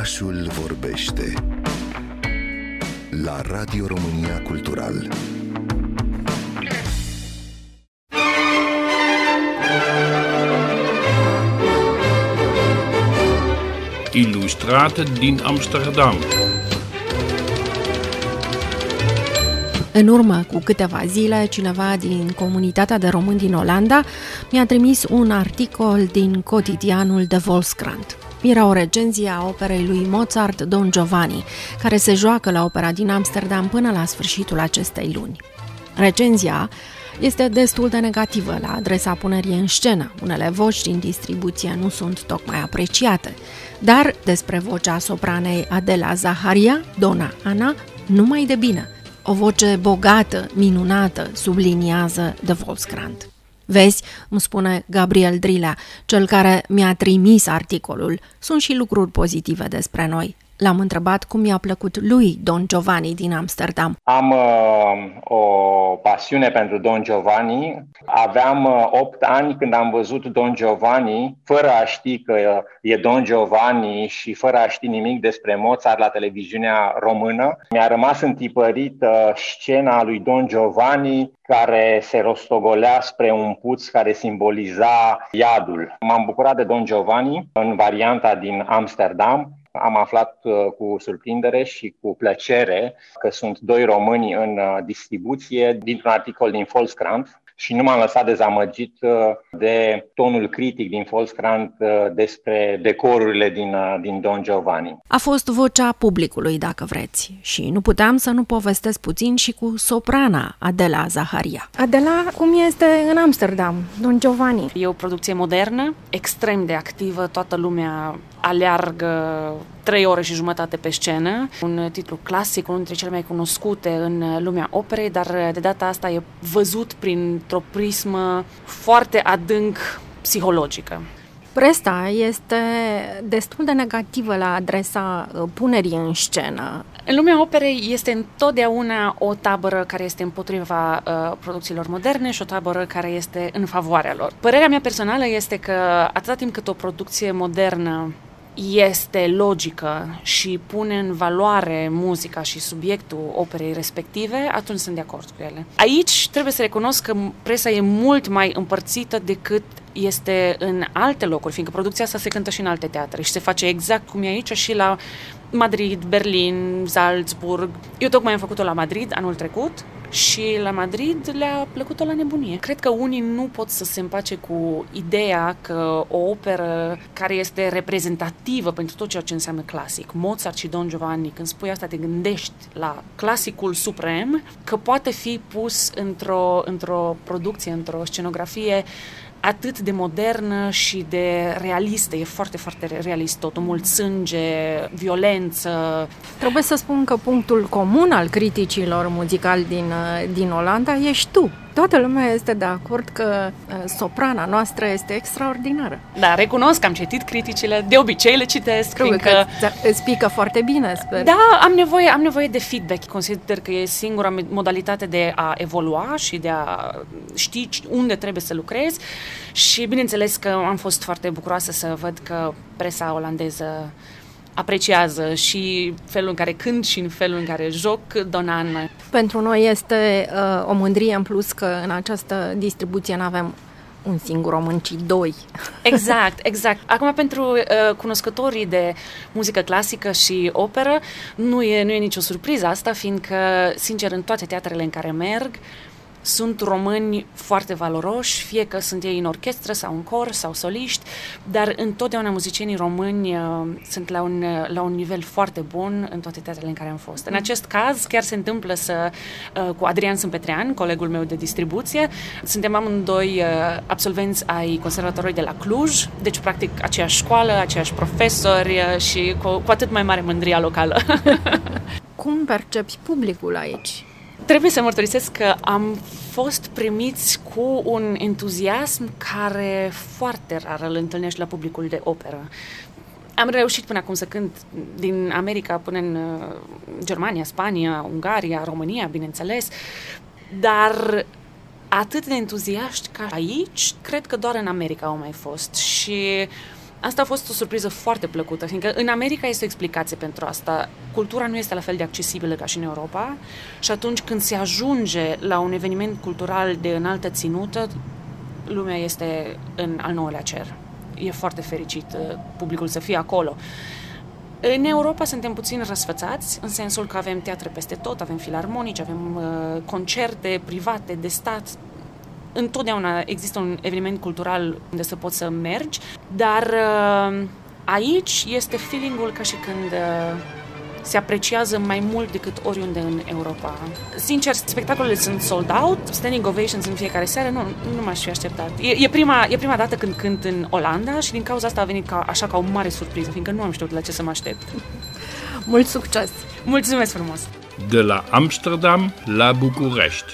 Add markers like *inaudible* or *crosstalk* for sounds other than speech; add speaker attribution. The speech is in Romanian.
Speaker 1: Orașul vorbește la Radio România Cultural.
Speaker 2: Ilustrate din Amsterdam.
Speaker 3: În urmă cu câteva zile, cineva din comunitatea de români din Olanda mi-a trimis un articol din cotidianul de Volkskrant. Era o recenzie a operei lui Mozart Don Giovanni, care se joacă la opera din Amsterdam până la sfârșitul acestei luni. Recenzia este destul de negativă la adresa punerii în scenă. Unele voci din distribuție nu sunt tocmai apreciate, dar despre vocea sopranei Adela Zaharia, Dona Ana, numai de bine – o voce bogată, minunată, subliniază de Volkskrant. Vezi, îmi spune Gabriel Drilea, cel care mi-a trimis articolul, sunt și lucruri pozitive despre noi. L-am întrebat cum i-a plăcut lui Don Giovanni din Amsterdam.
Speaker 4: Am uh, o pasiune pentru Don Giovanni. Aveam uh, 8 ani când am văzut Don Giovanni, fără a ști că e Don Giovanni și fără a ști nimic despre Mozart la televiziunea română. Mi-a rămas întipărit uh, scena lui Don Giovanni care se rostogolea spre un puț care simboliza iadul. M-am bucurat de Don Giovanni în varianta din Amsterdam am aflat uh, cu surprindere și cu plăcere că sunt doi români în uh, distribuție dintr-un articol din Volkskrant și nu m-am lăsat dezamăgit uh, de tonul critic din Volkskrant despre decorurile din, din Don Giovanni.
Speaker 3: A fost vocea publicului, dacă vreți, și nu puteam să nu povestesc puțin și cu soprana Adela Zaharia. Adela, cum este în Amsterdam, Don Giovanni?
Speaker 5: E o producție modernă, extrem de activă, toată lumea aleargă trei ore și jumătate pe scenă. Un titlu clasic, unul dintre cele mai cunoscute în lumea operei, dar de data asta e văzut printr-o prismă foarte adânc psihologică.
Speaker 3: Presta este destul de negativă la adresa uh, punerii în scenă.
Speaker 5: În lumea operei este întotdeauna o tabără care este împotriva uh, producțiilor moderne și o tabără care este în favoarea lor. Părerea mea personală este că atâta timp cât o producție modernă este logică și pune în valoare muzica și subiectul operei respective, atunci sunt de acord cu ele. Aici trebuie să recunosc că presa e mult mai împărțită decât este în alte locuri, fiindcă producția asta se cântă și în alte teatre și se face exact cum e aici și la Madrid, Berlin, Salzburg. Eu tocmai am făcut-o la Madrid anul trecut și la Madrid le-a plăcut-o la nebunie. Cred că unii nu pot să se împace cu ideea că o operă care este reprezentativă pentru tot ceea ce înseamnă clasic, Mozart și Don Giovanni, când spui asta te gândești la clasicul suprem, că poate fi pus într-o, într-o producție, într-o scenografie atât de modernă și de realistă. E foarte, foarte realist totul. Mult sânge, violență.
Speaker 3: Trebuie să spun că punctul comun al criticilor muzicali din, din Olanda ești tu. Toată lumea este de acord că uh, soprana noastră este extraordinară.
Speaker 5: Da, recunosc că am citit criticile, de obicei le citesc,
Speaker 3: Trebuie fiindcă... că îți pică foarte bine, sper.
Speaker 5: Da, am nevoie, am nevoie de feedback. Consider că e singura modalitate de a evolua și de a ști unde trebuie să lucrezi și bineînțeles că am fost foarte bucuroasă să văd că presa olandeză apreciază și felul în care cânt și în felul în care joc Donan.
Speaker 3: Pentru noi este uh, o mândrie în plus că în această distribuție nu avem un singur român, ci doi. *laughs*
Speaker 5: Exact, exact. Acum, pentru uh, cunoscătorii de muzică clasică și operă, nu e, nu e nicio surpriză asta, fiindcă, sincer, în toate teatrele în care merg, sunt români foarte valoroși, fie că sunt ei în orchestră sau în cor sau soliști, dar întotdeauna muzicienii români uh, sunt la un, uh, la un nivel foarte bun în toate teatrele în care am fost. În acest caz chiar se întâmplă să, uh, cu Adrian Sâmpetrean, colegul meu de distribuție, suntem amândoi uh, absolvenți ai Conservatorului de la Cluj, deci practic aceeași școală, aceiași profesori uh, și cu, cu atât mai mare mândria locală. *laughs*
Speaker 3: Cum percepi publicul aici?
Speaker 5: Trebuie să mărturisesc că am fost primiți cu un entuziasm care foarte rar îl întâlnești la publicul de operă. Am reușit până acum să cânt din America până în uh, Germania, Spania, Ungaria, România, bineînțeles, dar atât de entuziaști ca aici, cred că doar în America au mai fost și Asta a fost o surpriză foarte plăcută, fiindcă în America este o explicație pentru asta. Cultura nu este la fel de accesibilă ca și în Europa și atunci când se ajunge la un eveniment cultural de înaltă ținută, lumea este în al nouălea cer. E foarte fericit uh, publicul să fie acolo. În Europa suntem puțin răsfățați, în sensul că avem teatre peste tot, avem filarmonici, avem uh, concerte private, de stat, întotdeauna există un eveniment cultural unde să poți să mergi, dar uh, aici este feelingul ca și când uh, se apreciază mai mult decât oriunde în Europa. Sincer, spectacolele sunt sold out, standing ovations în fiecare seară, nu, nu m-aș fi așteptat. E, e, prima, e prima dată când cânt în Olanda și din cauza asta a venit ca, așa ca o mare surpriză, fiindcă nu am știut la ce să mă aștept.
Speaker 3: Mult succes!
Speaker 5: Mulțumesc frumos!
Speaker 2: De la Amsterdam la București.